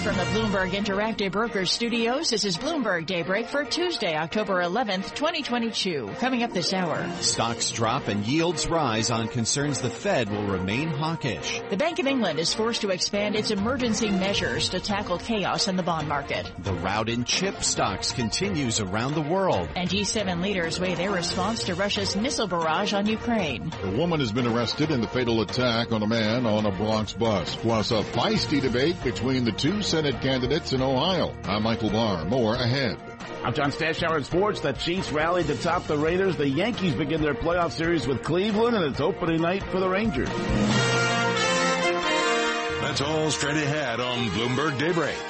Live from the Bloomberg Interactive Brokers Studios, this is Bloomberg Daybreak for Tuesday, October 11th, 2022. Coming up this hour. Stocks drop and yields rise on concerns the Fed will remain hawkish. The Bank of England is forced to expand its emergency measures to tackle chaos in the bond market. The rout in chip stocks continues around the world. And G7 leaders weigh their response to Russia's missile barrage on Ukraine. A woman has been arrested in the fatal attack on a man on a Bronx bus. Plus a feisty debate between the two Senate candidates in Ohio. I'm Michael Barr. More ahead. I'm John Stashower in sports. The Chiefs rallied to top the Raiders. The Yankees begin their playoff series with Cleveland, and it's opening night for the Rangers. That's all straight ahead on Bloomberg Daybreak.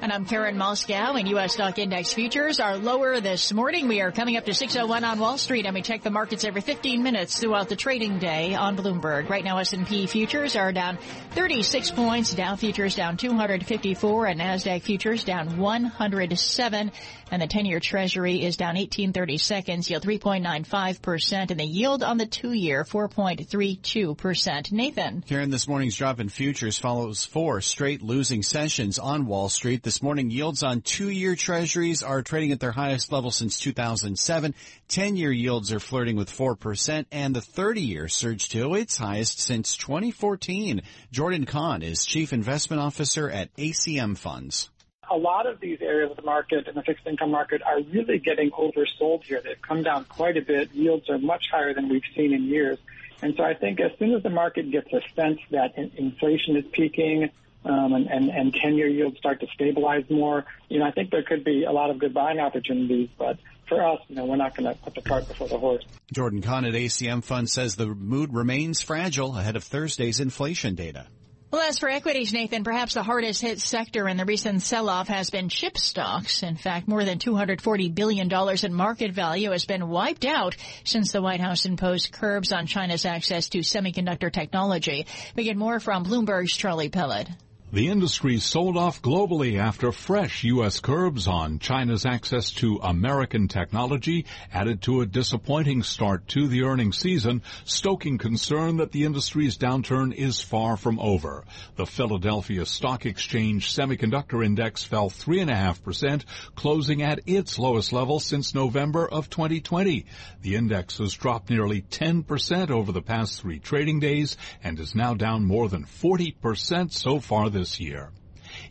And I'm Karen Moskow and U.S. stock index futures are lower this morning. We are coming up to 601 on Wall Street and we check the markets every 15 minutes throughout the trading day on Bloomberg. Right now S&P futures are down 36 points, Dow futures down 254 and NASDAQ futures down 107 and the 10-year treasury is down 1830 seconds, yield 3.95% and the yield on the 2-year 4.32%. Nathan. Karen, this morning's drop in futures follows four straight losing sessions on Wall Street. This morning, yields on two-year treasuries are trading at their highest level since 2007. 10-year yields are flirting with 4% and the 30-year surged to its highest since 2014. Jordan Kahn is Chief Investment Officer at ACM Funds a lot of these areas of the market and the fixed income market are really getting oversold here. They've come down quite a bit. Yields are much higher than we've seen in years. And so I think as soon as the market gets a sense that inflation is peaking, um, and, and, and 10-year yields start to stabilize more, you know, I think there could be a lot of good buying opportunities. But for us, you know, we're not going to put the cart before the horse. Jordan Kahn at ACM Fund says the mood remains fragile ahead of Thursday's inflation data. Well, as for equities, Nathan, perhaps the hardest hit sector in the recent sell-off has been chip stocks. In fact, more than $240 billion in market value has been wiped out since the White House imposed curbs on China's access to semiconductor technology. We get more from Bloomberg's Charlie Pellet. The industry sold off globally after fresh U.S. curbs on China's access to American technology added to a disappointing start to the earnings season, stoking concern that the industry's downturn is far from over. The Philadelphia Stock Exchange Semiconductor Index fell 3.5%, closing at its lowest level since November of 2020. The index has dropped nearly 10% over the past three trading days and is now down more than 40% so far this year.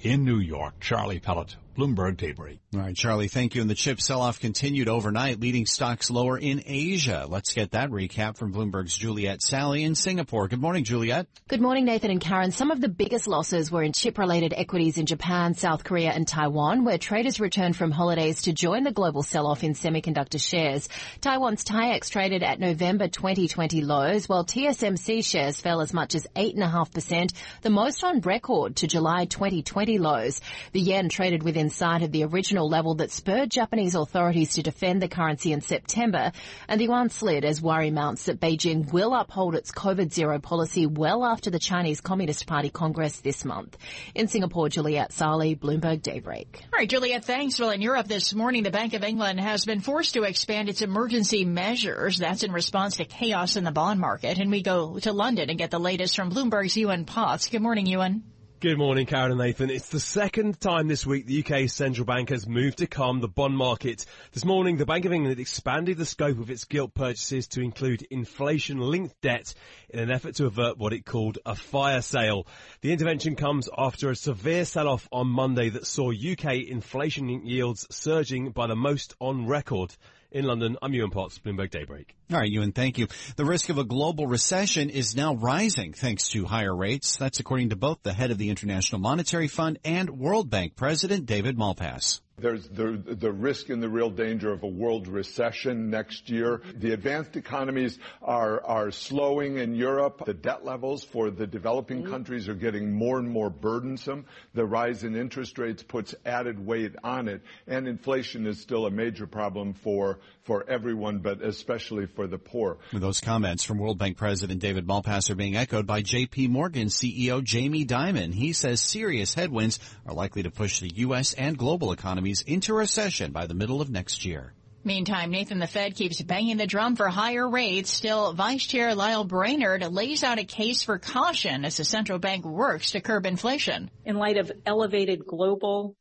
In New York, Charlie Pellet, Bloomberg Daybreak. All right, Charlie, thank you. And the chip sell-off continued overnight, leading stocks lower in Asia. Let's get that recap from Bloomberg's Juliet Saly in Singapore. Good morning, Juliet. Good morning, Nathan and Karen. Some of the biggest losses were in chip-related equities in Japan, South Korea and Taiwan, where traders returned from holidays to join the global sell-off in semiconductor shares. Taiwan's TAIEX traded at November 2020 lows, while TSMC shares fell as much as 8.5%, the most on record to July 2020 lows. The yen traded within inside of the original level that spurred Japanese authorities to defend the currency in September, and the yuan slid as worry mounts that Beijing will uphold its COVID zero policy well after the Chinese Communist Party Congress this month. In Singapore, Juliet Saly, Bloomberg Daybreak. All right, Juliet, thanks. Well, in Europe this morning, the Bank of England has been forced to expand its emergency measures. That's in response to chaos in the bond market. And we go to London and get the latest from Bloomberg's Ewan Potts. Good morning, Ewan. Good morning, Karen and Nathan. It's the second time this week the UK's central bank has moved to calm the bond market. This morning, the Bank of England expanded the scope of its gilt purchases to include inflation-linked debt in an effort to avert what it called a fire sale. The intervention comes after a severe sell-off on Monday that saw UK inflation yields surging by the most on record. In London, I'm Ewan Potts, Bloomberg Daybreak. All right, Ewan, thank you. The risk of a global recession is now rising thanks to higher rates. That's according to both the head of the International Monetary Fund and World Bank President David Malpass. There's the, the risk and the real danger of a world recession next year. The advanced economies are, are slowing in Europe. The debt levels for the developing mm-hmm. countries are getting more and more burdensome. The rise in interest rates puts added weight on it. And inflation is still a major problem for, for everyone, but especially for the poor. Those comments from World Bank President David Malpass are being echoed by JP Morgan CEO Jamie Dimon. He says serious headwinds are likely to push the U.S. and global economies into recession by the middle of next year. Meantime, Nathan, the Fed keeps banging the drum for higher rates. Still, Vice Chair Lael Brainard lays out a case for caution as the central bank works to curb inflation. In light of elevated global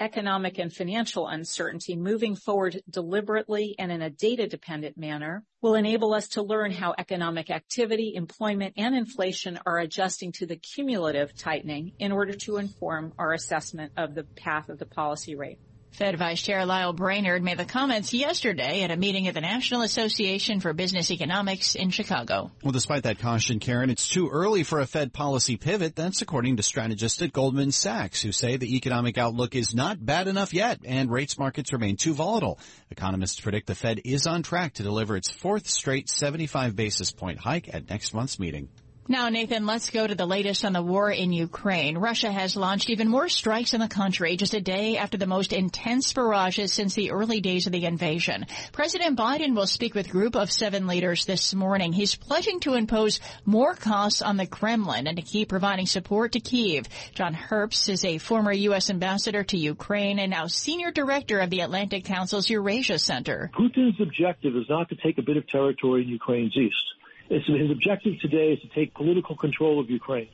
economic and financial uncertainty, moving forward deliberately and in a data-dependent manner will enable us to learn how economic activity, employment, and inflation are adjusting to the cumulative tightening in order to inform our assessment of the path of the policy rate. Fed Vice Chair Lael Brainard made the comments yesterday at a meeting at the National Association for Business Economics in Chicago. Well, despite that caution, Karen, it's too early for a Fed policy pivot. That's according to strategists at Goldman Sachs, who say the economic outlook is not bad enough yet and rates markets remain too volatile. Economists predict the Fed is on track to deliver its fourth straight 75 basis point hike at next month's meeting. Now, Nathan, let's go to the latest on the war in Ukraine. Russia has launched even more strikes in the country just a day after the most intense barrages since the early days of the invasion. President Biden will speak with group of seven leaders this morning. He's pledging to impose more costs on the Kremlin and to keep providing support to Kiev. John Herbst is a former U.S. ambassador to Ukraine and now senior director of the Atlantic Council's Eurasia Center. Putin's objective is not to take a bit of territory in Ukraine's east his objective today is to take political control of Ukraine.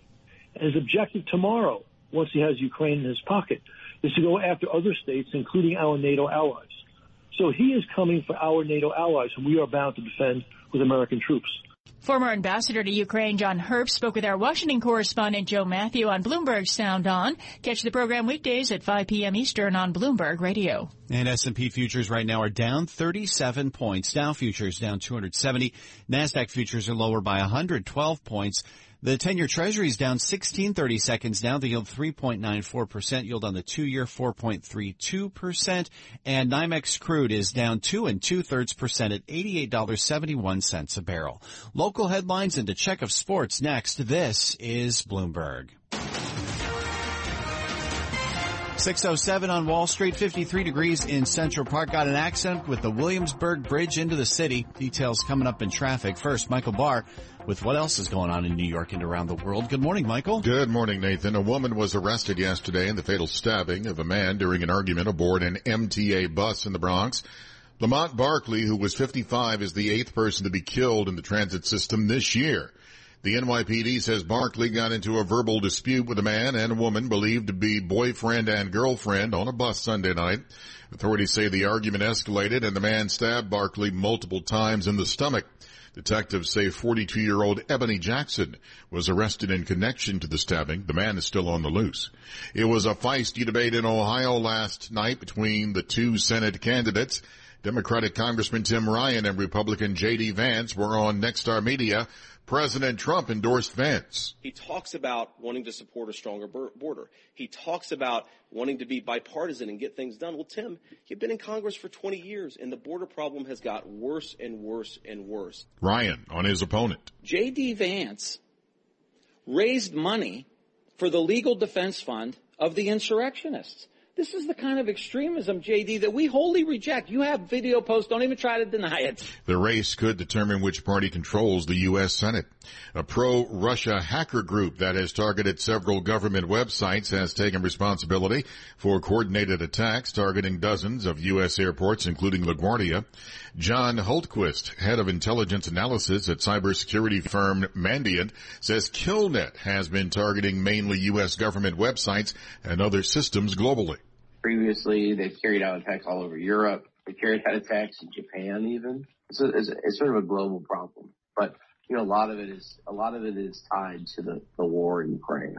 And his objective tomorrow, once he has Ukraine in his pocket, is to go after other states, including our NATO allies. So he is coming for our NATO allies, whom we are bound to defend with American troops. Former ambassador to Ukraine John Herbst spoke with our Washington correspondent Joe Mathieu on Bloomberg Sound On. Catch the program weekdays at 5 p.m. Eastern on Bloomberg Radio. And S&P futures right now are down 37 points. Dow futures down 270. Nasdaq futures are lower by 112 points. The 10-year treasury is down 16 30 seconds now. The yield 3.94%, yield on the two-year 4.32%, and NYMEX crude is down two and two-thirds percent at $88.71 a barrel. Local headlines and a check of sports next. This is Bloomberg. 607 on Wall Street, 53 degrees in Central Park. Got an accident with the Williamsburg Bridge into the city. Details coming up in traffic. First, Michael Barr with what else is going on in New York and around the world. Good morning, Michael. Good morning, Nathan. A woman was arrested yesterday in the fatal stabbing of a man during an argument aboard an MTA bus in the Bronx. Lamont Barkley, who was 55, is the eighth person to be killed in the transit system this year. The NYPD says Barkley got into a verbal dispute with a man and a woman believed to be boyfriend and girlfriend on a bus Sunday night. Authorities say the argument escalated and the man stabbed Barkley multiple times in the stomach. Detectives say 42-year-old Ebony Jackson was arrested in connection to the stabbing. The man is still on the loose. It was a feisty debate in Ohio last night between the two Senate candidates. Democratic Congressman Tim Ryan and Republican J.D. Vance were on Nexstar Media President Trump endorsed Vance. He talks about wanting to support a stronger border. He talks about wanting to be bipartisan and get things done. Well, Tim, you've been in Congress for 20 years and the border problem has got worse and worse and worse. Ryan on his opponent. J.D. Vance raised money for the legal defense fund of the insurrectionists. This is the kind of extremism, JD, that we wholly reject. You have video posts. Don't even try to deny it. The race could determine which party controls the U.S. Senate. A pro-Russia hacker group that has targeted several government websites has taken responsibility for coordinated attacks targeting dozens of U.S. airports, including LaGuardia. John Hultquist, head of intelligence analysis at cybersecurity firm Mandiant, says KillNet has been targeting mainly U.S. government websites and other systems globally. Previously, they've carried out attacks all over Europe. They carried out attacks in Japan even. A, it's, it's sort of a global problem. But, you know, a lot of it is, a lot of it is tied to the, the war in Ukraine.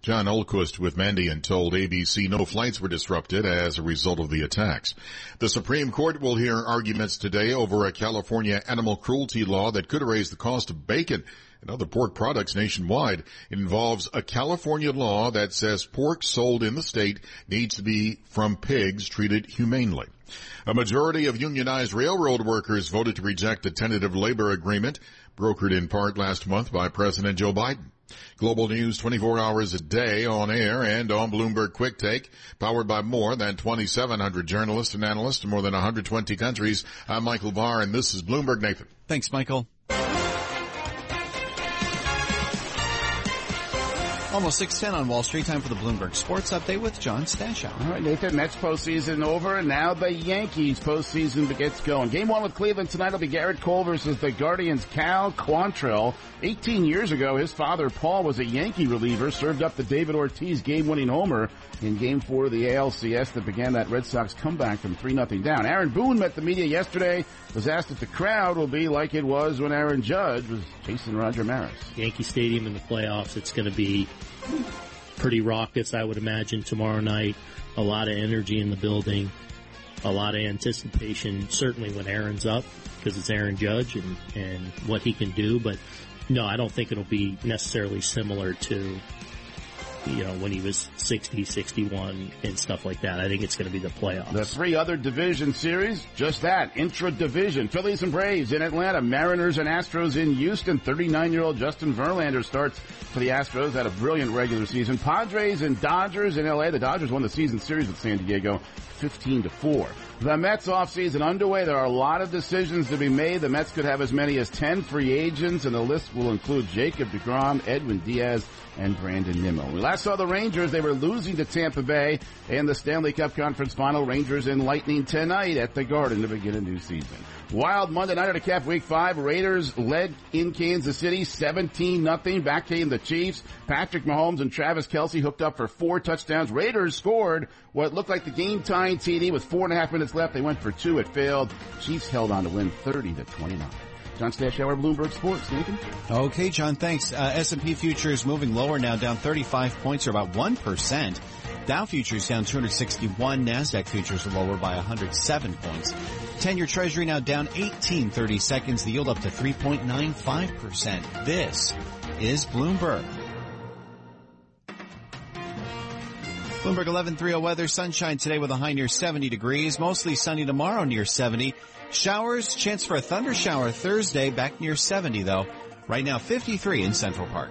John Hultquist with Mandiant told ABC no flights were disrupted as a result of the attacks. The Supreme Court will hear arguments today over a California animal cruelty law that could raise the cost of bacon and other pork products nationwide. It involves a California law that says pork sold in the state needs to be from pigs treated humanely. A majority of unionized railroad workers voted to reject a tentative labor agreement brokered in part last month by President Joe Biden. Global news 24 hours a day on air and on Bloomberg Quick Take, powered by more than 2,700 journalists and analysts in more than 120 countries. I'm Michael Barr and this is Bloomberg Nathan. Thanks, Michael. Almost 610 on Wall Street. Time for the Bloomberg Sports Update with John Stashow. All right, Nathan. Mets postseason over, and now the Yankees postseason gets going. Game one with Cleveland tonight will be Gerrit Cole versus the Guardians' Cal Quantrill. 18 years ago, his father Paul was a Yankee reliever, served up the David Ortiz game-winning homer in Game Four of the ALCS that began that Red Sox comeback from three 0 down. Aaron Boone met the media yesterday. Was asked if the crowd will be like it was when Aaron Judge was chasing Roger Maris. Yankee Stadium in the playoffs. It's going to be pretty raucous, I would imagine, tomorrow night. A lot of energy in the building, a lot of anticipation, certainly when Aaron's up, because it's Aaron Judge and, and what he can do. But no, I don't think it'll be necessarily similar to you uh, know, when he was 60, 61 and stuff like that. I think it's going to be the playoffs. The three other division series, just that, intra-division. Phillies and Braves in Atlanta, Mariners and Astros in Houston. 39-year-old Justin Verlander starts for the Astros, had a brilliant regular season. Padres and Dodgers in LA. The Dodgers won the season series with San Diego 15 to 4. The Mets offseason underway. There are a lot of decisions to be made. The Mets could have as many as 10 free agents, and the list will include Jacob DeGrom, Edwin Diaz, and Brandon Nimmo. We last saw the Rangers. They were losing to Tampa Bay in the Stanley Cup Conference Final. Rangers in Lightning tonight at the Garden to begin a new season. Wild Monday night at a cap week five. Raiders led in Kansas City 17 nothing. Back came the Chiefs. Patrick Mahomes and Travis Kelce hooked up for four touchdowns. Raiders scored what looked like the game tying TD with four and a half minutes left. They went for two. It failed. Chiefs held on to win 30 to 29. John Stashower, Bloomberg Sports. Nathan? Okay, John, thanks. Uh, S&P futures moving lower now, down 35 points or about 1%. Dow futures down 261. NASDAQ futures lower by 107 points. 10-year treasury now down 18 30 seconds. The yield up to 3.95%. This is Bloomberg. Bloomberg 1130 weather, sunshine today with a high near 70 degrees, mostly sunny tomorrow near 70. Showers, chance for a thunder shower Thursday, back near 70 though. Right now 53 in Central Park.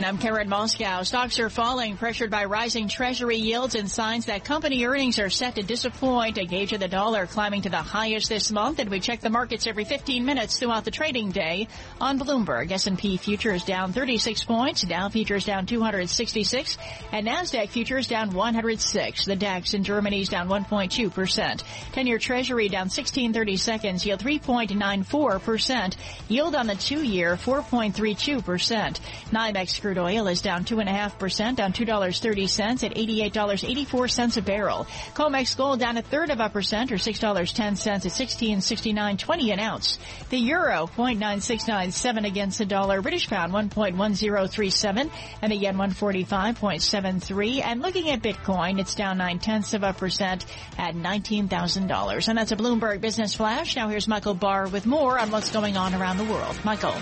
And I'm Karen Moskow. Stocks are falling, pressured by rising treasury yields and signs that company earnings are set to disappoint. A gauge of the dollar climbing to the highest this month, and we check the markets every 15 minutes throughout the trading day on Bloomberg. S&P futures down 36 points, Dow futures down 266, and Nasdaq futures down 106. The DAX in Germany is down 1.2 percent. 10-year Treasury down 1630 seconds, yield 3.94 percent. Yield on the two-year 4.32 percent. NYMEX crude oil is down 2.5%, down $2.30 at $88.84 a barrel. COMEX gold down a third of a percent or $6.10 at 1669.20 an ounce. The euro 0.9697 against the dollar. British pound 1.1037 and the yen 145.73. And looking at Bitcoin, it's down nine tenths of a percent at $19,000. And that's a Bloomberg Business Flash. Now here's Michael Barr with more on what's going on around the world. Michael.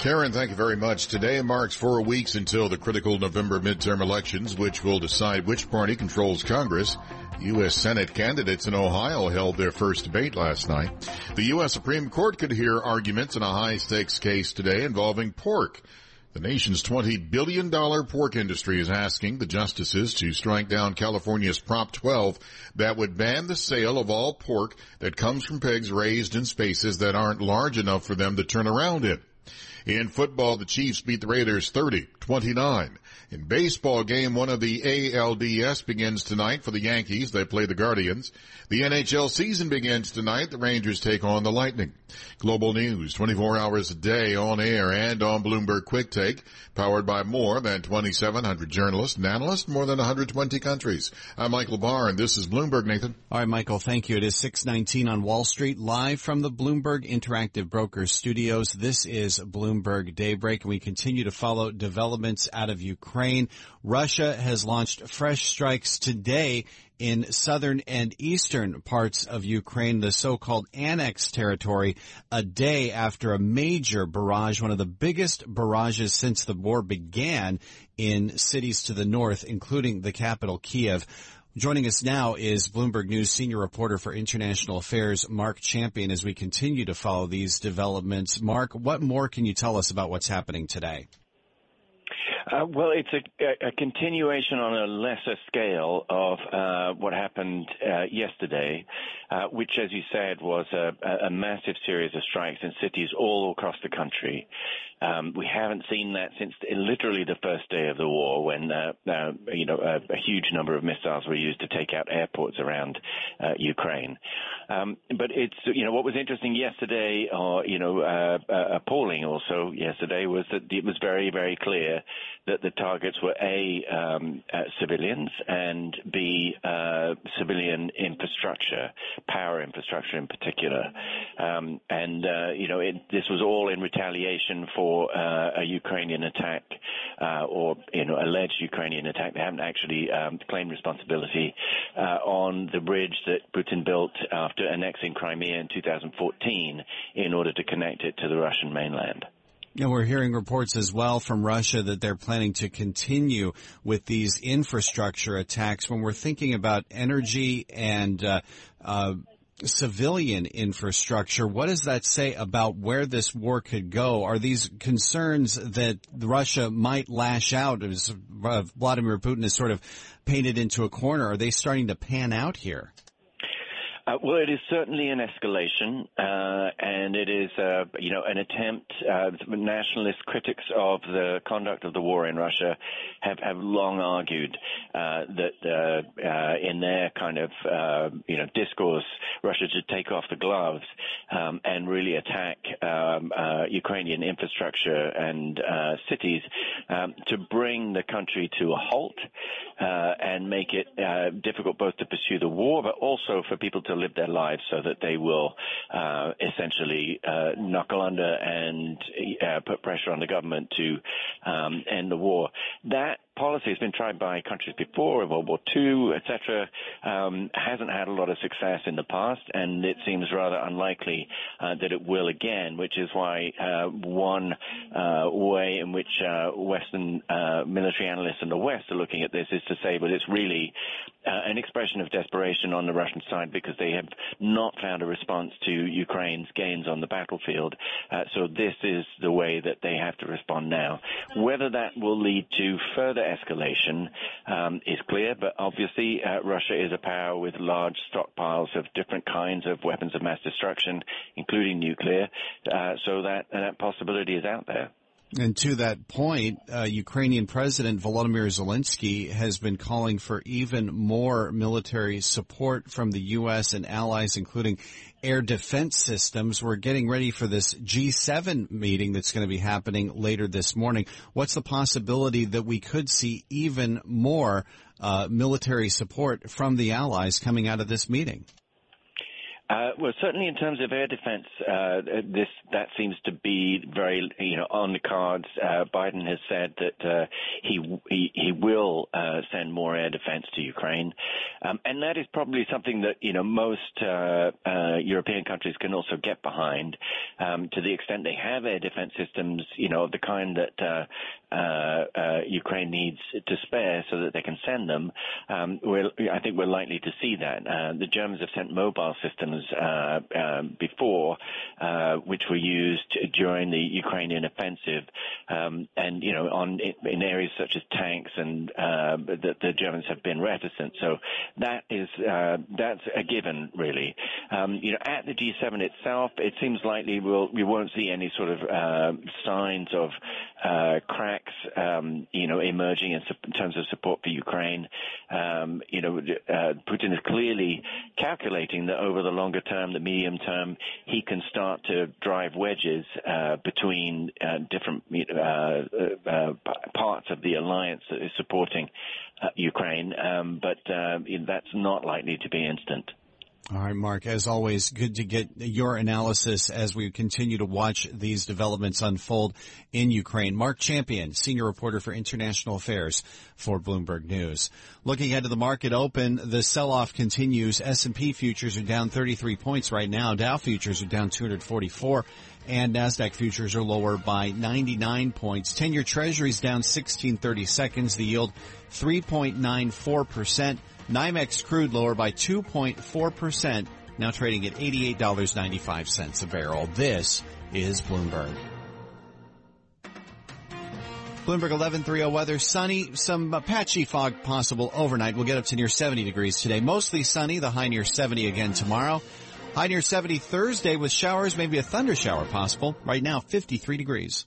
Karen, thank you very much. Today marks four weeks until the critical November midterm elections, which will decide which party controls Congress. U.S. Senate candidates in Ohio held their first debate last night. The U.S. Supreme Court could hear arguments in a high stakes case today involving pork. The nation's $20 billion pork industry is asking the justices to strike down California's Prop 12 that would ban the sale of all pork that comes from pigs raised in spaces that aren't large enough for them to turn around in. In football, the Chiefs beat the Raiders 30-29. In baseball, game one of the ALDS begins tonight for the Yankees. They play the Guardians. The NHL season begins tonight. The Rangers take on the Lightning. Global news, 24 hours a day on air and on Bloomberg Quick Take, powered by more than 2,700 journalists and analysts, more than 120 countries. I'm Michael Barr, and this is Bloomberg, Nathan. All right, Michael, thank you. It is 619 on Wall Street, live from the Bloomberg Interactive Brokers studios. This is Bloomberg Daybreak, and we continue to follow developments out of Ukraine. Ukraine. Russia has launched fresh strikes today in southern and eastern parts of Ukraine, the so-called annexed territory, a day after a major barrage, one of the biggest barrages since the war began in cities to the north, including the capital, Kiev. Joining us now is Bloomberg News senior reporter for international affairs, Marc Champion, as we continue to follow these developments. Marc, what more can you tell us about what's happening today? Uh, well, it's a, a, continuation on a lesser scale of uh, what happened uh, yesterday, uh, which, as you said, was a, a, massive series of strikes in cities all across the country. Um, we haven't seen that since literally the first day of the war, when uh, uh, you know a, a, huge number of missiles were used to take out airports around uh, Ukraine. Um, but it's you know what was interesting yesterday, or you know uh, uh, appalling also yesterday, was that it was very very clear that the targets were a um, uh, civilians and b uh, civilian infrastructure, power infrastructure in particular, um, and uh, you know it, this was all in retaliation for uh, a Ukrainian attack uh, or you know alleged Ukrainian attack. They haven't actually um, claimed responsibility uh, on the bridge that Putin built after annexing Crimea in 2014 in order to connect it to the Russian mainland. We're hearing reports as well from Russia that they're planning to continue with these infrastructure attacks. When we're thinking about energy and uh, uh, civilian infrastructure. What does that say about where this war could go? Are these concerns that Russia might lash out as uh, Vladimir Putin is sort of painted into a corner? Are they starting to pan out here? Uh, well, it is certainly an escalation, uh, and it is, uh, you know, an attempt. Uh, nationalist critics of the conduct of the war in Russia have, have long argued uh, that uh, in their kind of, you know, discourse, Russia should take off the gloves um, and really attack um, Ukrainian infrastructure and cities um, to bring the country to a halt and make it difficult both to pursue the war, but also for people to live their lives so that they will uh, essentially uh, knuckle under and uh, put pressure on the government to um, end the war. That policy has been tried by countries before, World War II, etc., um, hasn't had a lot of success in the past, and it seems rather unlikely uh, that it will again, which is why uh, one uh, way in which uh, Western uh, military analysts in the West are looking at this is to say, well, it's really uh, an expression of desperation on the Russian side because they have not found a response to Ukraine's gains on the battlefield. so this is the way that they have to respond now. Whether that will lead to further escalation um, is clear, but obviously uh, Russia is a power with large stockpiles of different kinds of weapons of mass destruction, including nuclear, uh, so that, uh, that possibility is out there. And to that point, uh, Ukrainian President Volodymyr Zelensky has been calling for even more military support from the U.S. and allies, including air defense systems. We're getting ready for this G7 meeting that's going to be happening later this morning. What's the possibility that we could see even more uh, military support from the allies coming out of this meeting? Uh, well, certainly in terms of air defense, uh, this that seems to be very, you know, on the cards. Uh, Biden has said that uh, he, he, he will uh, send more air defense to Ukraine, um, and that is probably something that you know most uh, European countries can also get behind, um, to the extent they have air defense systems, you know, of the kind that Ukraine needs to spare, so that they can send them. Um, I think we're likely to see that. the Germans have sent mobile systems uh, um, before, uh, which were used during the Ukrainian offensive, um, and you know, on in areas such as tanks, and uh, the, the, Germans have been reticent. So that is uh, that's a given, really. Um, you know, at the G7 itself, it seems likely we'll we won't see any sort of uh, signs of cracks, um, you know, emerging in, in, terms of support for Ukraine. Um, you know, Putin is clearly calculating that over the long longer term, the medium term, he can start to drive wedges uh, between uh, different uh, uh, parts of the alliance that is supporting uh, Ukraine. Um, but that's not likely to be instant. All right, Marc, as always, good to get your analysis as we continue to watch these developments unfold in Ukraine. Marc Champion, senior reporter for international affairs for Bloomberg News. Looking ahead to the market open, the sell-off continues. S&P futures are down 33 points right now. Dow futures are down 244 and NASDAQ futures are lower by 99 points. 10-year treasuries down 1630 seconds. The yield 3.94%. NYMEX crude lower by 2.4%, now trading at $88.95 a barrel. This is Bloomberg. Bloomberg 1130 weather, sunny, some patchy fog possible overnight. We'll get up to near 70 degrees today. Mostly sunny, the high near 70 again tomorrow. High near 70 Thursday with showers, maybe a thunder shower possible. Right now, 53 degrees.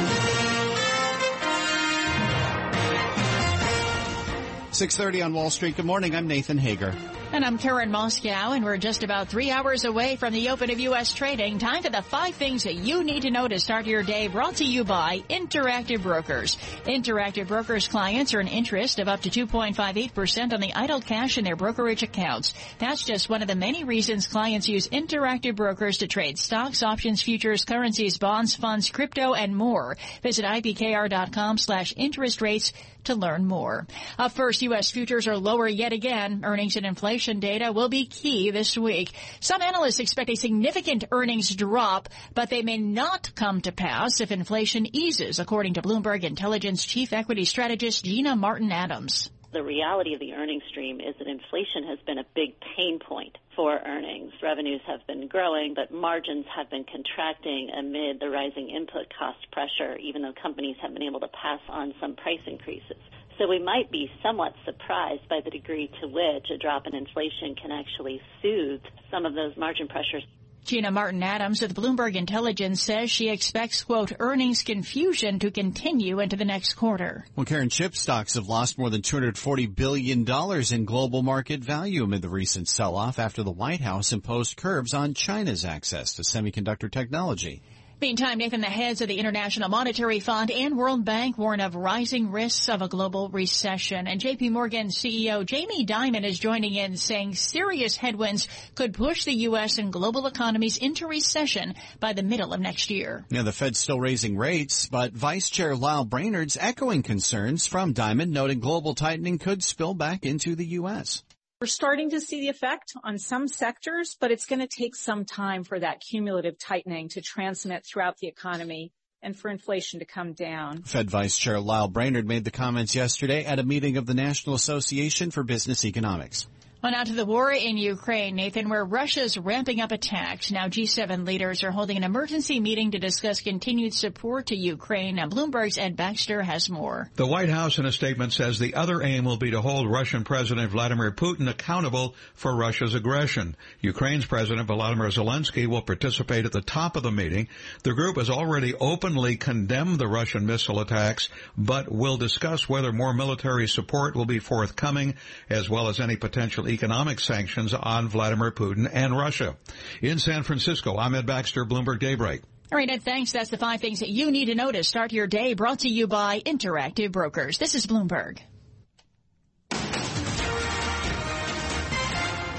6.30 on Wall Street. Good morning. I'm Nathan Hager. And I'm Karen Moskow, and we're just about three hours away from the open of U.S. trading. Time for the five things that you need to know to start your day brought to you by Interactive Brokers. Interactive Brokers clients earn interest of up to 2.58% on the idle cash in their brokerage accounts. That's just one of the many reasons clients use Interactive Brokers to trade stocks, options, futures, currencies, bonds, funds, crypto, and more. Visit IBKR.com slash interest rates to learn more. Up first, U.S. futures are lower yet again. Earnings and inflation data will be key this week. Some analysts expect a significant earnings drop, but they may not come to pass if inflation eases, according to Bloomberg Intelligence Chief Equity Strategist Gina Martin Adams the reality of the earnings stream is that inflation has been a big pain point for earnings. Revenues have been growing, but margins have been contracting amid the rising input cost pressure, even though companies have been able to pass on some price increases. So we might be somewhat surprised by the degree to which a drop in inflation can actually soothe some of those margin pressures. Gina Martin Adams with Bloomberg Intelligence says she expects, quote, earnings confusion to continue into the next quarter. Well, Karen, chip stocks have lost more than $240 billion in global market value amid the recent sell-off after the White House imposed curbs on China's access to semiconductor technology. Meantime, Nathan, the heads of the International Monetary Fund and World Bank warn of rising risks of a global recession. And JP Morgan CEO Jamie Dimon is joining in saying serious headwinds could push the U.S. and global economies into recession by the middle of next year. Yeah, the Fed's still raising rates, but Vice Chair Lael Brainard's echoing concerns from Dimon, noting global tightening could spill back into the U.S. We're starting to see the effect on some sectors, but it's going to take some time for that cumulative tightening to transmit throughout the economy and for inflation to come down. Fed Vice Chair Lael Brainard made the comments yesterday at a meeting of the National Association for Business Economics. On out to the war in Ukraine, Nathan, where Russia's ramping up attacks. Now G7 leaders are holding an emergency meeting to discuss continued support to Ukraine. Now Bloomberg's Ed Baxter has more. The White House in a statement says the other aim will be to hold Russian President Vladimir Putin accountable for Russia's aggression. Ukraine's President Volodymyr Zelensky will participate at the top of the meeting. The group has already openly condemned the Russian missile attacks, but will discuss whether more military support will be forthcoming as well as any potential economic sanctions on Vladimir Putin and Russia. In San Francisco, I'm Ed Baxter, Bloomberg Daybreak. All right, Ed, thanks. That's the five things that you need to know to start your day brought to you by Interactive Brokers. This is Bloomberg.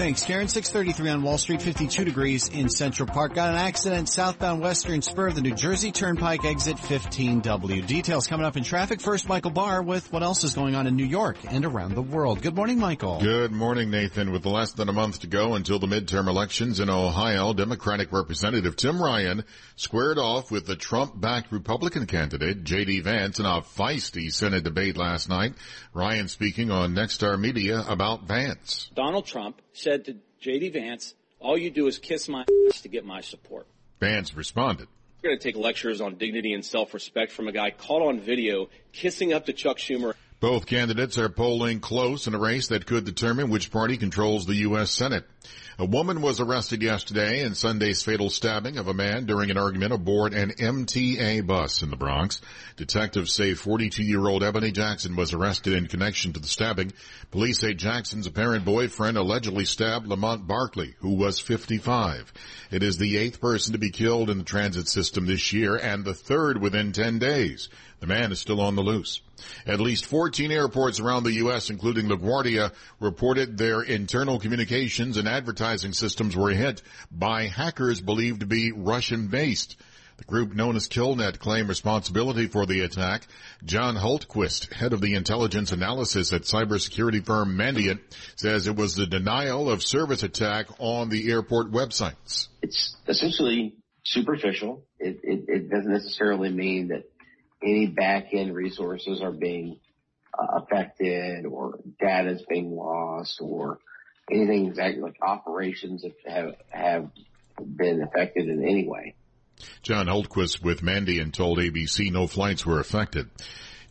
Thanks, Karen. 633 on Wall Street, 52 degrees in Central Park. Got an accident southbound Western Spur of the New Jersey Turnpike exit 15W. Details coming up in traffic. First, Michael Barr with what else is going on in New York and around the world. Good morning, Michael. Good morning, Nathan. With less than a month to go until the midterm elections in Ohio, Democratic Representative Tim Ryan squared off with the Trump-backed Republican candidate, J.D. Vance, in a feisty Senate debate last night. Ryan speaking on Nexstar Media about Vance. Donald Trump said to J.D. Vance, all you do is kiss my ass to get my support. Vance responded. We're going to take lectures on dignity and self-respect from a guy caught on video kissing up to Chuck Schumer. Both candidates are polling close in a race that could determine which party controls the U.S. Senate. A woman was arrested yesterday in Sunday's fatal stabbing of a man during an argument aboard an MTA bus in the Bronx. Detectives say 42-year-old Ebony Jackson was arrested in connection to the stabbing. Police say Jackson's apparent boyfriend allegedly stabbed Lamont Barkley, who was 55. It is the eighth person to be killed in the transit system this year and the third within 10 days. The man is still on the loose. At least 14 airports around the U.S., including LaGuardia, reported their internal communications and advertising systems were hit by hackers believed to be Russian-based. The group known as Killnet claimed responsibility for the attack. John Hultquist, head of the intelligence analysis at cybersecurity firm Mandiant, says it was the denial of service attack on the airport websites. It's essentially superficial. It, it, it doesn't necessarily mean that any back end resources are being uh, affected or data is being lost or anything exactly like operations have, have been affected in any way. John Hultquist with Mandiant told ABC no flights were affected.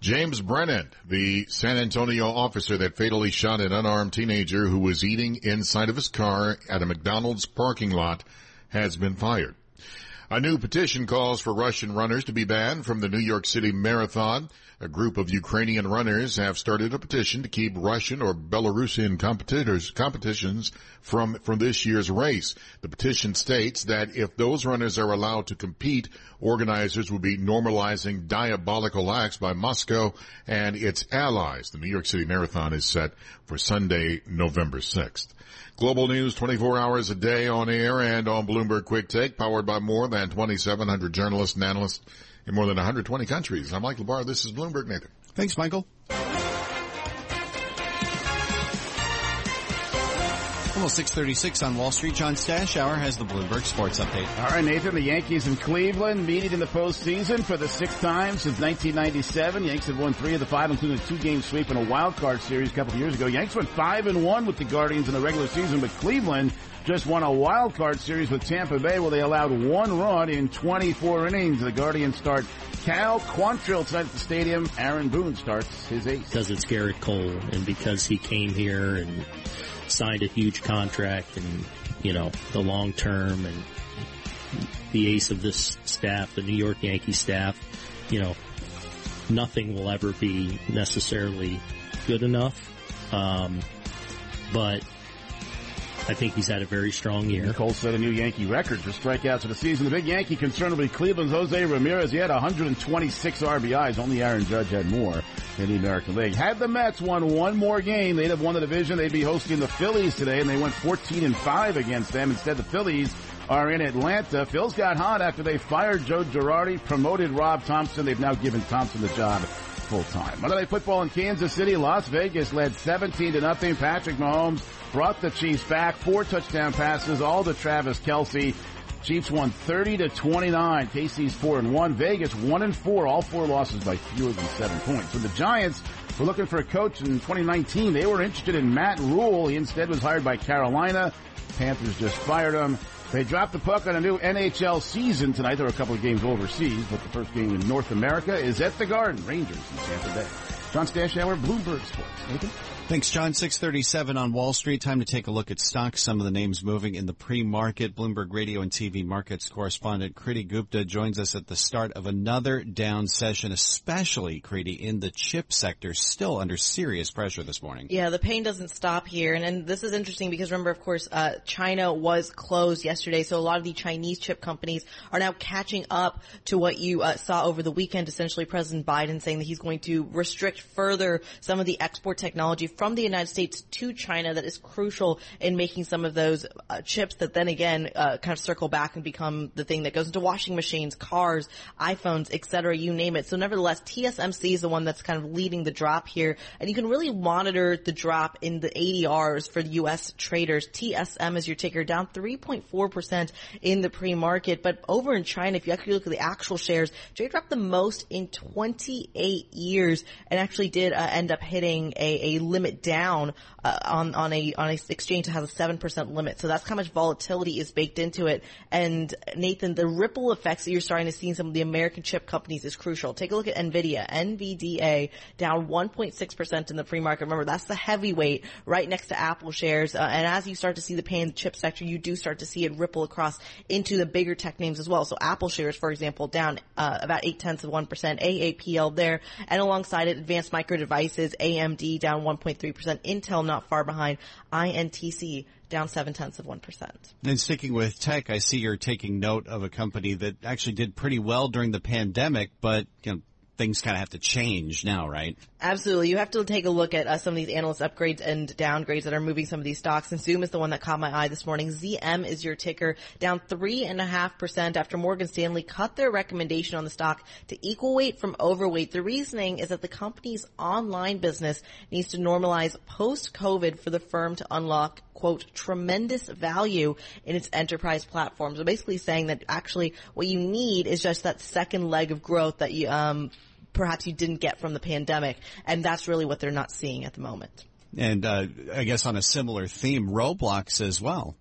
James Brennand, the San Antonio officer that fatally shot an unarmed teenager who was eating inside of his car at a McDonald's parking lot, has been fired. A new petition calls for Russian runners to be banned from the New York City Marathon. A group of Ukrainian runners have started a petition to keep Russian or Belarusian competitors, competitions from, from this year's race. The petition states that if those runners are allowed to compete, organizers will be normalizing diabolical acts by Moscow and its allies. The New York City Marathon is set for Sunday, November 6th. Global news 24 hours a day on air and on Bloomberg Quick Take, powered by more than 2,700 journalists and analysts in more than 120 countries. I'm Michael Barr. This is Bloomberg Nathan. Thanks, Michael. Almost 636 on Wall Street. John Stashower has the Bloomberg Sports Update. All right, Nathan. The Yankees in Cleveland meeting in the postseason for the sixth time since 1997. Yanks have won three of the five, including a two-game sweep in a wild card series a couple of years ago. Yanks went five and one with the Guardians in the regular season, but Cleveland just won a wild card series with Tampa Bay where they allowed one run in 24 innings. The Guardians start Cal Quantrill tonight at the stadium. Aaron Boone starts his ace. Because it's Gerrit Cole and because he came here and signed a huge contract and, you know, the long term and the ace of this staff, the New York Yankee staff, you know, nothing will ever be necessarily good enough. Um, but I think he's had a very strong year. Cole set a new Yankee record for strikeouts for the season. The big Yankee concern will be Cleveland's Jose Ramirez. He had 126 RBIs. Only Aaron Judge had more in the American League. Had the Mets won one more game, they'd have won the division. They'd be hosting the Phillies today, and they went 14 and 5 against them. Instead, the Phillies are in Atlanta. Phil's got hot after they fired Joe Girardi, promoted Rob Thomson. They've now given Thomson the job full time. Monday Night Football in Kansas City, Las Vegas led 17 to nothing. Patrick Mahomes brought the Chiefs back, four touchdown passes, all to Travis Kelce. Chiefs won 30 to 29. KC's 4 and 1. Vegas 1 and 4. All four losses by fewer than 7 points. So the Giants were looking for a coach in 2019. They were interested in Matt Rhule. He instead was hired by Carolina. Panthers just fired him. They dropped the puck on a new NHL season tonight. There are a couple of games overseas, but the first game in North America is at the Garden. Rangers in Tampa Bay. John Stashower, Bloomberg Sports. Nathan? Thanks, John. 637 on Wall Street. Time to take a look at stocks. Some of the names moving in the pre-market. Bloomberg Radio and TV markets correspondent Kriti Gupta joins us at the start of another down session, especially, Kriti, in the chip sector, still under serious pressure this morning. Yeah, the pain doesn't stop here. And, and this is interesting because remember, of course, uh, China was closed yesterday. So a lot of the Chinese chip companies are now catching up to what you uh, saw over the weekend. Essentially, President Biden saying that he's going to restrict further some of the export technology from the United States to China that is crucial in making some of those uh, chips that then again uh, kind of circle back and become the thing that goes into washing machines, cars, iPhones, etc. You name it. So nevertheless, TSMC is the one that's kind of leading the drop here, and you can really monitor the drop in the ADRs for the U.S. traders. TSM is your ticker, down 3.4 percent in the pre-market, but over in China, if you actually look at the actual shares, trade dropped the most in 28 years, and actually did uh, end up hitting a, a limit down uh, on on a on a exchange that has a seven percent limit. So that's how much volatility is baked into it. And Nathan, the ripple effects that you're starting to see in some of the American chip companies is crucial. Take a look at Nvidia, NVDA down 1.6 percent in the pre-market. Remember, that's the heavyweight right next to Apple shares. Uh, and as you start to see the pain in the chip sector, you do start to see it ripple across into the bigger tech names as well. So Apple shares, for example, down uh, about eight tenths of one percent. AAPL there, and alongside it, Advanced Micro Devices, AMD down 1.3 3%. Intel not far behind. INTC down seven tenths of 1%. And sticking with tech, I see you're taking note of a company that actually did pretty well during the pandemic, but you know, things kind of have to change now, right? Absolutely. You have to take a look at uh, some of these analyst upgrades and downgrades that are moving some of these stocks. And Zoom is the one that caught my eye this morning. ZM is your ticker, down three and a half percent after Morgan Stanley cut their recommendation on the stock to equal weight from overweight. The reasoning is that the company's online business needs to normalize post-COVID for the firm to unlock quote, tremendous value in its enterprise platform. So basically saying that actually what you need is just that second leg of growth that you, um, perhaps you didn't get from the pandemic. And that's really what they're not seeing at the moment. And uh, I guess on a similar theme, Roblox as well.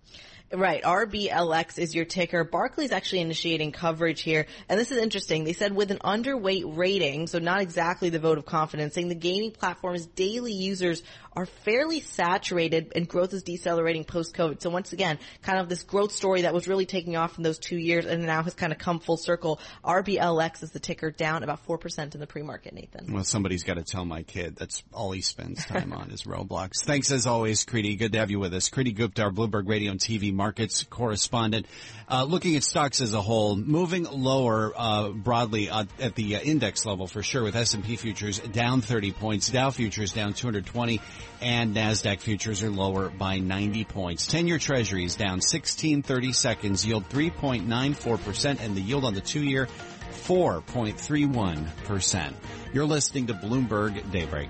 Right. RBLX is your ticker. Barclays actually initiating coverage here. And this is interesting. They said with an underweight rating, so not exactly the vote of confidence, saying the gaming platform's daily users are fairly saturated and growth is decelerating post-COVID. So once again, kind of this growth story that was really taking off in those two years and now has kind of come full circle. RBLX is the ticker down about 4% in the pre-market, Nathan. Well, somebody's got to tell my kid that's all he spends time on is Roblox. Thanks as always, Kriti. Good to have you with us. Kriti Gupta, our Bloomberg Radio and TV markets correspondent. Uh, looking at stocks as a whole, moving lower uh, broadly uh, at the index level for sure with S&P futures down 30 points, Dow futures down 220 and NASDAQ futures are lower by 90 points. 10-year treasuries down 16 30 seconds, yield 3.94%, and the yield on the two-year 4.31%. You're listening to Bloomberg Daybreak.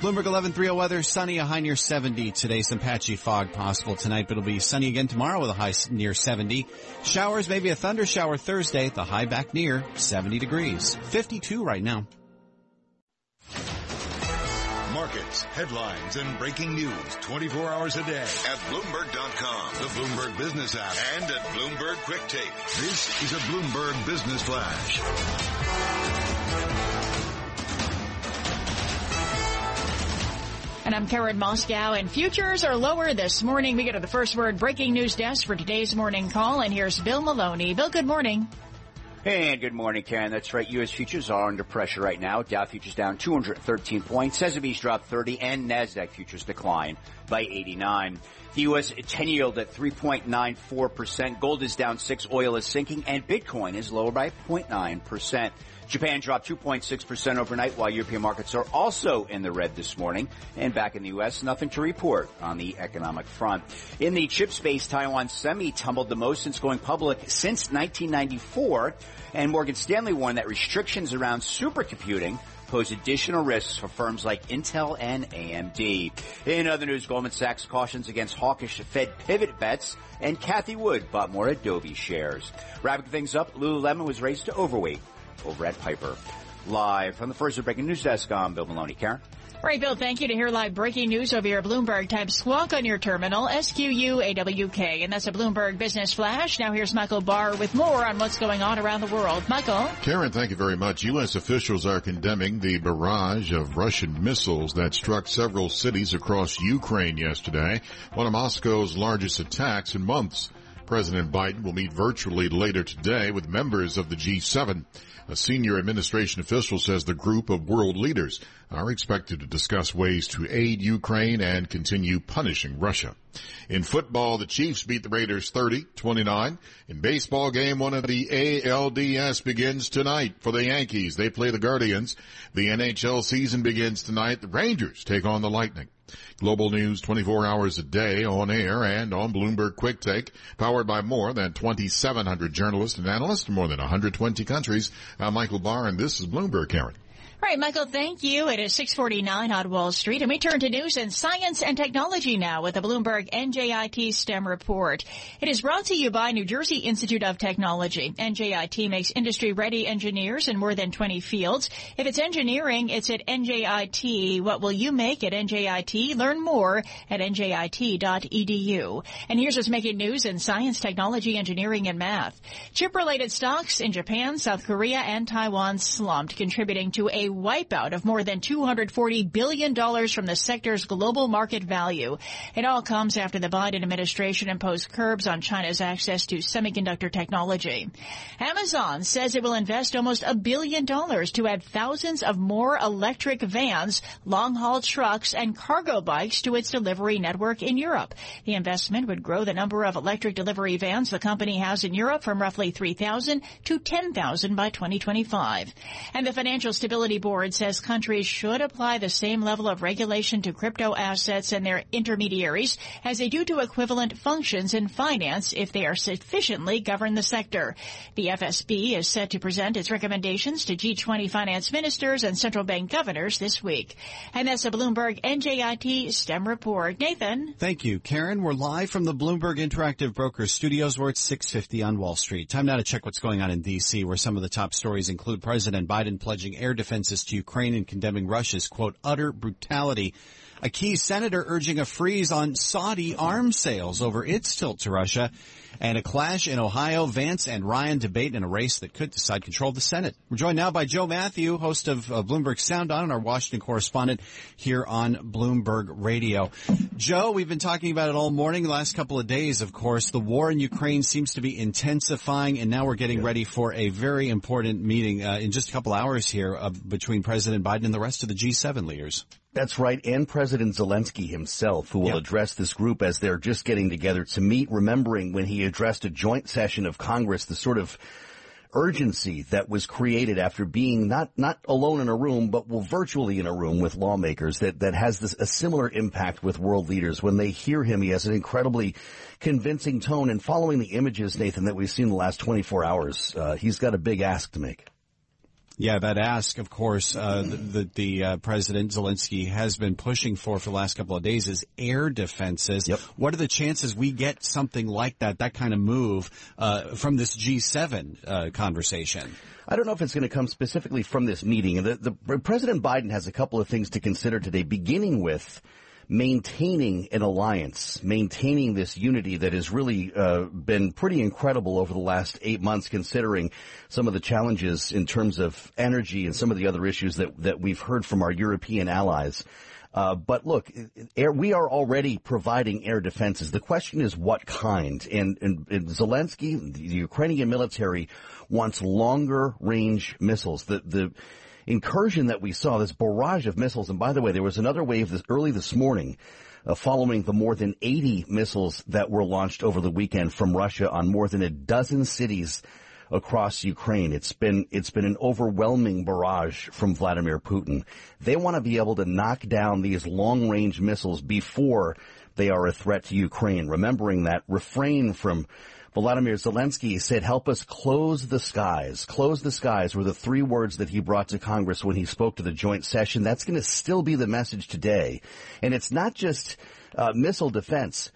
Bloomberg 1130 weather, sunny, a high near 70 today. Some patchy fog possible tonight, but it'll be sunny again tomorrow with a high near 70. Showers, maybe a thunder shower Thursday, the high back near 70 degrees. 52 right now. Markets, headlines, and breaking news 24 hours a day at Bloomberg.com, the Bloomberg Business app, and at Bloomberg Quick Take. This is a Bloomberg Business Flash. And I'm Karen Moskow, and futures are lower this morning. We go to the first word breaking news desk for today's morning call, and here's Bill Maloney. Bill, good morning. And good morning, Karen. That's right. U.S. futures are under pressure right now. Dow futures down 213 points. S&P's dropped 30 and NASDAQ futures decline by 89. The U.S. 10 yield at 3.94%. Gold is down 6. Oil is sinking and Bitcoin is lower by 0.9%. Japan dropped 2.6% overnight while European markets are also in the red this morning. And back in the U.S., nothing to report on the economic front. In the chip space, Taiwan Semi tumbled the most since going public since 1994. And Morgan Stanley warned that restrictions around supercomputing pose additional risks for firms like Intel and AMD. In other news, Goldman Sachs cautions against hawkish Fed pivot bets, and Cathie Wood bought more Adobe shares. Wrapping things up, Lululemon was raised to overweight over at Piper. Live from the First Word Breaking News Desk, I'm Bill Maloney. Karen? All right, Bill, thank you to hear live breaking news over your Bloomberg. Type squawk on your terminal, S-Q-U-A-W-K. And that's a Bloomberg Business Flash. Now here's Michael Barr with more on what's going on around the world. Michael? Karen, thank you very much. U.S. officials are condemning the barrage of Russian missiles that struck several cities across Ukraine yesterday, one of Moscow's largest attacks in months. President Biden will meet virtually later today with members of the G7. A senior administration official says the group of world leaders are expected to discuss ways to aid Ukraine and continue punishing Russia. In football, the Chiefs beat the Raiders 30-29. In baseball, game one of the ALDS begins tonight for the Yankees. They play the Guardians. The NHL season begins tonight. The Rangers take on the Lightning. Global news 24 hours a day on air and on Bloomberg Quick Take, powered by more than 2,700 journalists and analysts in more than 120 countries. I'm Michael Barr, and this is Bloomberg, Karen. All right, Michael, thank you. It is 649 on Wall Street, and we turn to news and science and technology now with the Bloomberg NJIT STEM report. It is brought to you by New Jersey Institute of Technology. NJIT makes industry-ready engineers in more than 20 fields. If it's engineering, it's at NJIT. What will you make at NJIT? Learn more at njit.edu. And here's what's making news in science, technology, engineering, and math. Chip-related stocks in Japan, South Korea, and Taiwan slumped, contributing to a wipeout of more than $240 billion from the sector's global market value. It all comes after the Biden administration imposed curbs on China's access to semiconductor technology. Amazon says it will invest almost a billion dollars to add thousands of more electric vans, long-haul trucks, and cargo bikes to its delivery network in Europe. The investment would grow the number of electric delivery vans the company has in Europe from roughly 3,000 to 10,000 by 2025. And the Financial Stability Board says countries should apply the same level of regulation to crypto assets and their intermediaries as they do to equivalent functions in finance if they are sufficiently govern the sector. The FSB is set to present its recommendations to G20 finance ministers and central bank governors this week. And that's a Bloomberg NJIT STEM report. Nathan. Thank you, Karen. We're live from the Bloomberg Interactive Brokers studios where it's 650 on Wall Street. Time now to check what's going on in D.C. where some of the top stories include President Biden pledging air defenses to Ukraine and condemning Russia's, quote, utter brutality. A key senator urging a freeze on Saudi arms sales over its tilt to Russia. And a clash in Ohio, Vance and Ryan debate in a race that could decide control of the Senate. We're joined now by Joe Mathieu, host of uh, Bloomberg Sound On and our Washington correspondent here on Bloomberg Radio. Joe, we've been talking about it all morning, the last couple of days, of course. The war in Ukraine seems to be intensifying, and now we're getting ready for a very important meeting uh, in just a couple hours here of, between President Biden and the rest of the G7 leaders. That's right, and President Zelensky himself, who will address this group as they're just getting together to meet, remembering when he addressed a joint session of Congress, the sort of urgency that was created after being not, not alone in a room, but well, virtually in a room with lawmakers that, that has this, a similar impact with world leaders. When they hear him, he has an incredibly convincing tone and following the images, Nathan, that we've seen the last 24 hours, uh, he's got a big ask to make. Yeah, that ask, of course, uh, the, the uh, President Zelensky has been pushing for for the last couple of days is air defenses. Yep. What are the chances we get something like that, that kind of move, uh, from this G7 uh, conversation? I don't know if it's going to come specifically from this meeting. The, the President Biden has a couple of things to consider today, beginning with maintaining an alliance, maintaining this unity that has really uh, been pretty incredible over the last eight months, considering some of the challenges in terms of energy and some of the other issues that that we've heard from our European allies. Uh, but look, air, we are already providing air defenses. The question is what kind? And, and, and Zelensky, the Ukrainian military, wants longer range missiles. The the incursion that we saw, this barrage of missiles, and by the way, there was another wave this, early this morning uh, following the more than 80 missiles that were launched over the weekend from Russia on more than a dozen cities across Ukraine. It's been, it's been an overwhelming barrage from Vladimir Putin. They want to be able to knock down these long range missiles before they are a threat to Ukraine. Remembering that refrain from Volodymyr Zelensky said, help us close the skies. Close the skies were the three words that he brought to Congress when he spoke to the joint session. That's going to still be the message today. And it's not just uh, missile defense.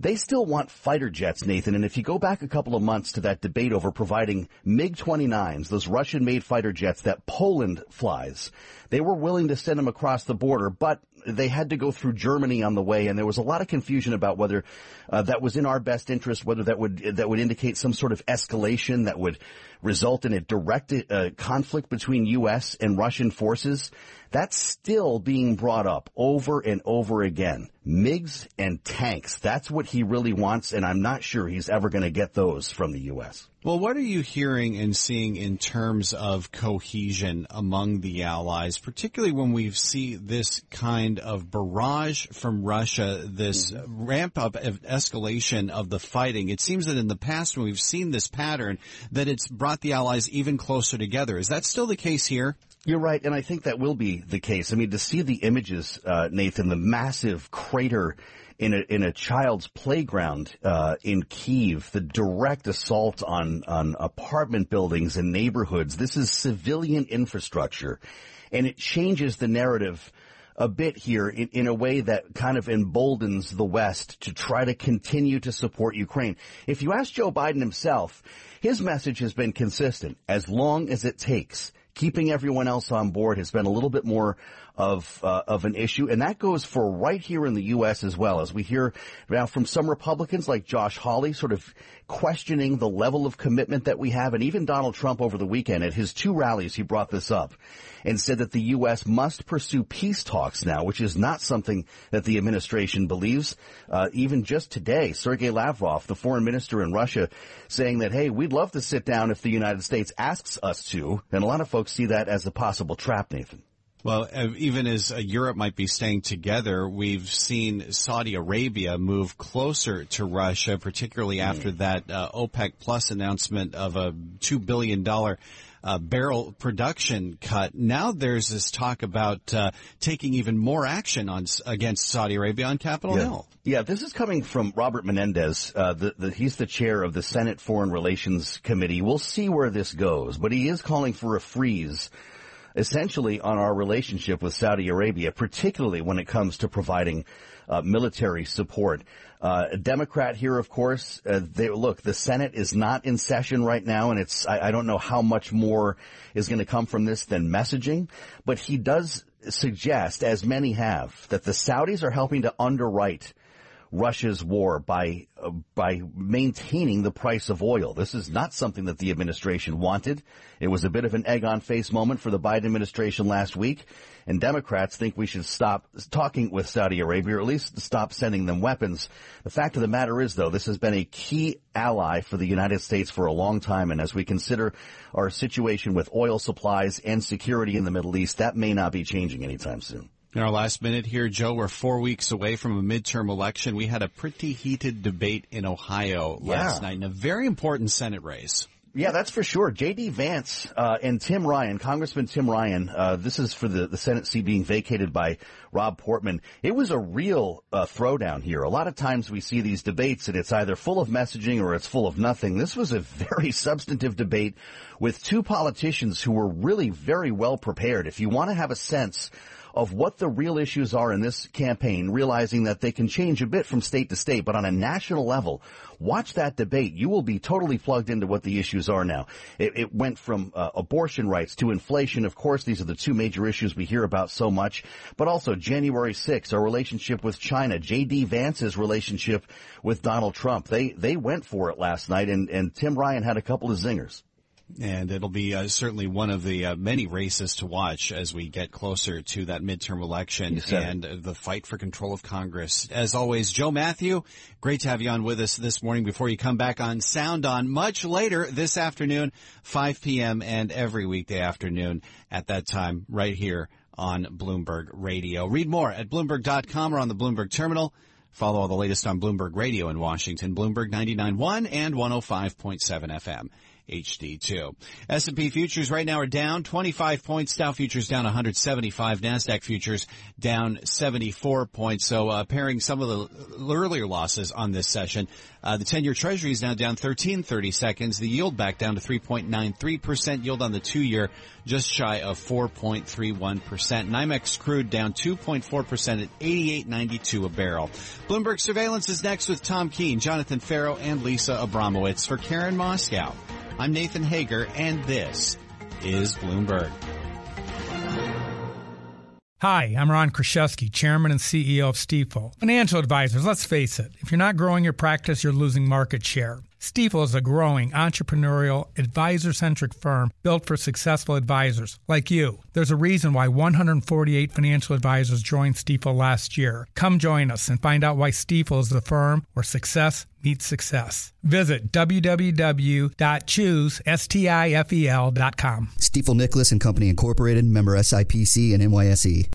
They still want fighter jets, Nathan. And if you go back a couple of months to that debate over providing MiG-29s, those Russian-made fighter jets that Poland flies, they were willing to send them across the border, but they had to go through Germany on the way, and there was a lot of confusion about whether uh, that was in our best interest, whether that would that would indicate some sort of escalation that would result in a direct uh, conflict between U.S. and Russian forces. That's still being brought up over and over again. MiGs and tanks. That's what he really wants, and I'm not sure he's ever going to get those from the U.S. Well, what are you hearing and seeing in terms of cohesion among the allies, particularly when we see this kind of barrage from Russia, this mm-hmm. ramp up of escalation of the fighting? It seems that in the past, when we've seen this pattern, that it's brought the allies even closer together. Is that still the case here? You're right, and I think that will be the case. I mean, to see the images, uh, Nathan, the massive crater in a in a child's playground uh, in Kiev, the direct assault on on apartment buildings and neighborhoods. This is civilian infrastructure, and it changes the narrative a bit here in, in a way that kind of emboldens the West to try to continue to support Ukraine. If you ask Joe Biden himself, his message has been consistent. As long as it takes keeping everyone else on board has been a little bit more of uh, of an issue, and that goes for right here in the U.S. as well. As we hear now from some Republicans like Josh Hawley, sort of questioning the level of commitment that we have, and even Donald Trump over the weekend at his two rallies, he brought this up and said that the U.S. must pursue peace talks now, which is not something that the administration believes. Uh, even just today, Sergei Lavrov, the foreign minister in Russia, saying that hey, we'd love to sit down if the United States asks us to, and a lot of folks see that as a possible trap, Nathan. Well, uh, even as uh, Europe might be staying together, we've seen Saudi Arabia move closer to Russia, particularly mm. after that uh, OPEC Plus announcement of a two billion dollar uh, barrel production cut. Now there's this talk about uh, taking even more action on against Saudi Arabia on Capitol yeah. Hill. Yeah, this is coming from Robert Menendez. Uh, the, the, he's the chair of the Senate Foreign Relations Committee. We'll see where this goes, but he is calling for a freeze essentially on our relationship with Saudi Arabia, particularly when it comes to providing uh, military support. Uh, a Democrat here, of course, uh, they, look, the Senate is not in session right now, and it's, I, I don't know how much more is going to come from this than messaging, but he does suggest, as many have, that the Saudis are helping to underwrite Russia's war by uh, by maintaining the price of oil. This is not something that the administration wanted. It was a bit of an egg on face moment for the Biden administration last week, and Democrats think we should stop talking with Saudi Arabia, or at least stop sending them weapons. The fact of the matter is, though, this has been a key ally for the United States for a long time, and as we consider our situation with oil supplies and security in the Middle East, that may not be changing anytime soon. In our last minute here, Joe, we're four weeks away from a midterm election. We had a pretty heated debate in Ohio last yeah. night in a very important Senate race. Yeah, that's for sure. J.D. Vance uh, and Tim Ryan, Congressman Tim Ryan. Uh, this is for the, the Senate seat being vacated by Rob Portman. It was a real uh, throwdown here. A lot of times we see these debates and it's either full of messaging or it's full of nothing. This was a very substantive debate with two politicians who were really very well prepared. If you want to have a sense of what the real issues are in this campaign, realizing that they can change a bit from state to state, but on a national level, watch that debate. You will be totally plugged into what the issues are now. It, it went from uh, abortion rights to inflation. Of course, these are the two major issues we hear about so much, but also January 6th, our relationship with China, J.D. Vance's relationship with Donald Trump. They, they went for it last night and, and Tim Ryan had a couple of zingers and it'll be uh, certainly one of the uh, many races to watch as we get closer to that midterm election and the fight for control of Congress. As always, Joe Mathieu, great to have you on with us this morning before you come back on Sound On much later this afternoon, 5 p.m. and every weekday afternoon at that time right here on Bloomberg Radio. Read more at Bloomberg.com or on the Bloomberg Terminal. Follow all the latest on Bloomberg Radio in Washington, Bloomberg 99.1 and 105.7 FM. HD2. S&P futures right now are down 25 points. Dow futures down 175. NASDAQ futures down 74 points. So, uh, paring some of the earlier losses on this session, uh, the 10-year treasury is now down 13 30 seconds. The yield back down to 3.93%. Yield on the two-year just shy of 4.31%. NYMEX crude down 2.4% at 88.92 a barrel. Bloomberg surveillance is next with Tom Keene, Jonathan Ferro, and Lisa Abramowicz for Karen Moskow. I'm Nathan Hager, and this is Bloomberg. Hi, I'm Ron Kruszewski, Chairman and CEO of Stifel. Financial advisors, let's face it, if you're not growing your practice, you're losing market share. Stifel is a growing, entrepreneurial, advisor centric firm built for successful advisors like you. There's a reason why 148 financial advisors joined Stifel last year. Come join us and find out why Stifel is the firm where success meets success. Visit www.choosestifel.com. Stifel Nicolaus and Company Incorporated, member SIPC and NYSE.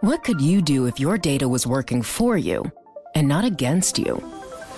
What could you do if your data was working for you and not against you?